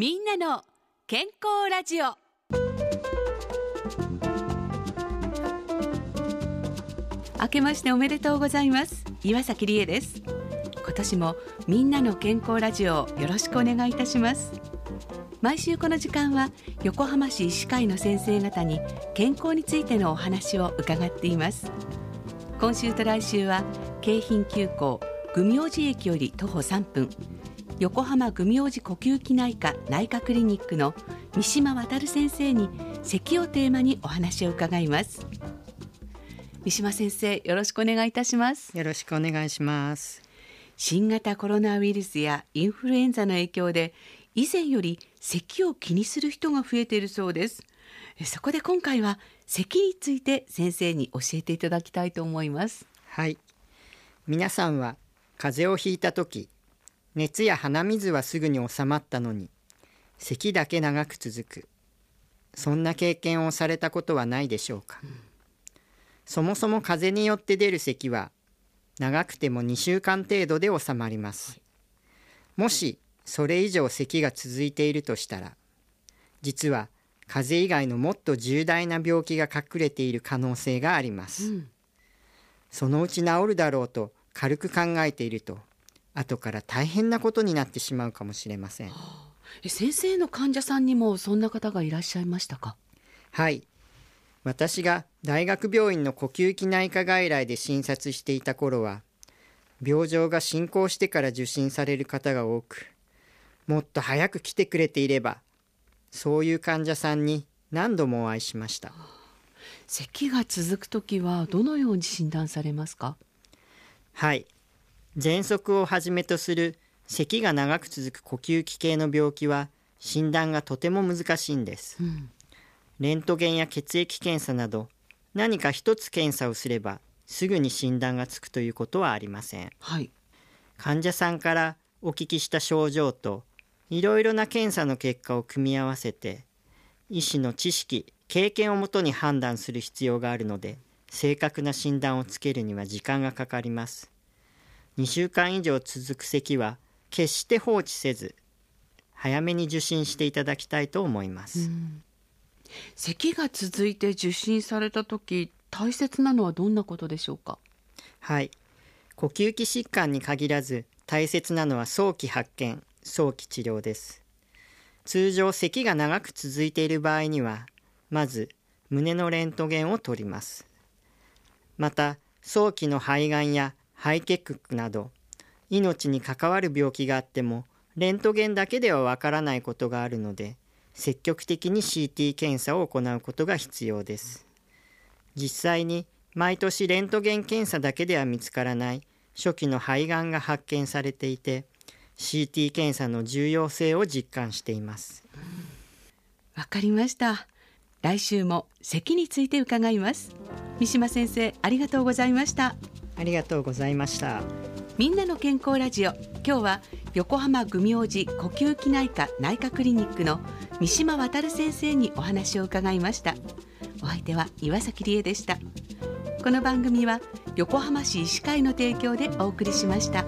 みんなの健康ラジオ。明けましておめでとうございます。岩崎理恵です。今年もみんなの健康ラジオよろしくお願いいたします。毎週この時間は横浜市医師会の先生方に健康についてのお話を伺っています。今週と来週は京浜急行愚明寺駅より徒歩3分。横浜愚明寺呼吸器内科内科クリニックの三島渉先生に咳をテーマにお話を伺います。三島先生よろしくお願いいたします。よろしくお願いします。新型コロナウイルスやインフルエンザの影響で以前より咳を気にする人が増えているそうです。そこで今回は咳について先生に教えていただきたいと思います。はい。皆さんは風邪をひいた時熱や鼻水はすぐに収まったのに咳だけ長く続く。そんな経験をされたことはないでしょうか、うん、そもそも風邪によって出る咳は長くても2週間程度で収まります、はい、もしそれ以上咳が続いているとしたら実は風邪以外のもっと重大な病気が隠れている可能性があります、うん、そのうち治るだろうと軽く考えていると後から大変なことになってしまうかもしれません、はあ、先生の患者さんにもそんな方がいらっしゃいましたか？はい。私が大学病院の呼吸器内科外来で診察していた頃は病状が進行してから受診される方が多くもっと早く来てくれていればそういう患者さんに何度もお会いしました。咳が続く時はどのように診断されますか？はい喘息をはじめとする咳が長く続く呼吸器系の病気は診断がとても難しいんです、うん、レントゲンや血液検査など何か一つ検査をすればすぐに診断がつくということはありません、はい、患者さんからお聞きした症状といろいろな検査の結果を組み合わせて医師の知識経験をもとに判断する必要があるので正確な診断をつけるには時間がかかります2週間以上続く咳は決して放置せず早めに受診していただきたいと思います、咳が続いて受診された時大切なのはどんなことでしょうか？はい。呼吸器疾患に限らず大切なのは早期発見早期治療です。通常咳が長く続いている場合にはまず胸のレントゲンを取ります。また早期の肺がんや肺結核など命に関わる病気があってもレントゲンだけではわからないことがあるので積極的に CT 検査を行うことが必要です。実際に毎年レントゲン検査だけでは見つからない初期の肺がんが発見されていて CT 検査の重要性を実感しています。わかりました。来週も咳について伺います。三島先生ありがとうございました。ありがとうございました。みんなの健康ラジオ。今日は横浜組王子呼吸器内科内科クリニックの三島渉先生にお話を伺いました。お相手は岩崎理恵でした。この番組は横浜市医師会の提供でお送りしました。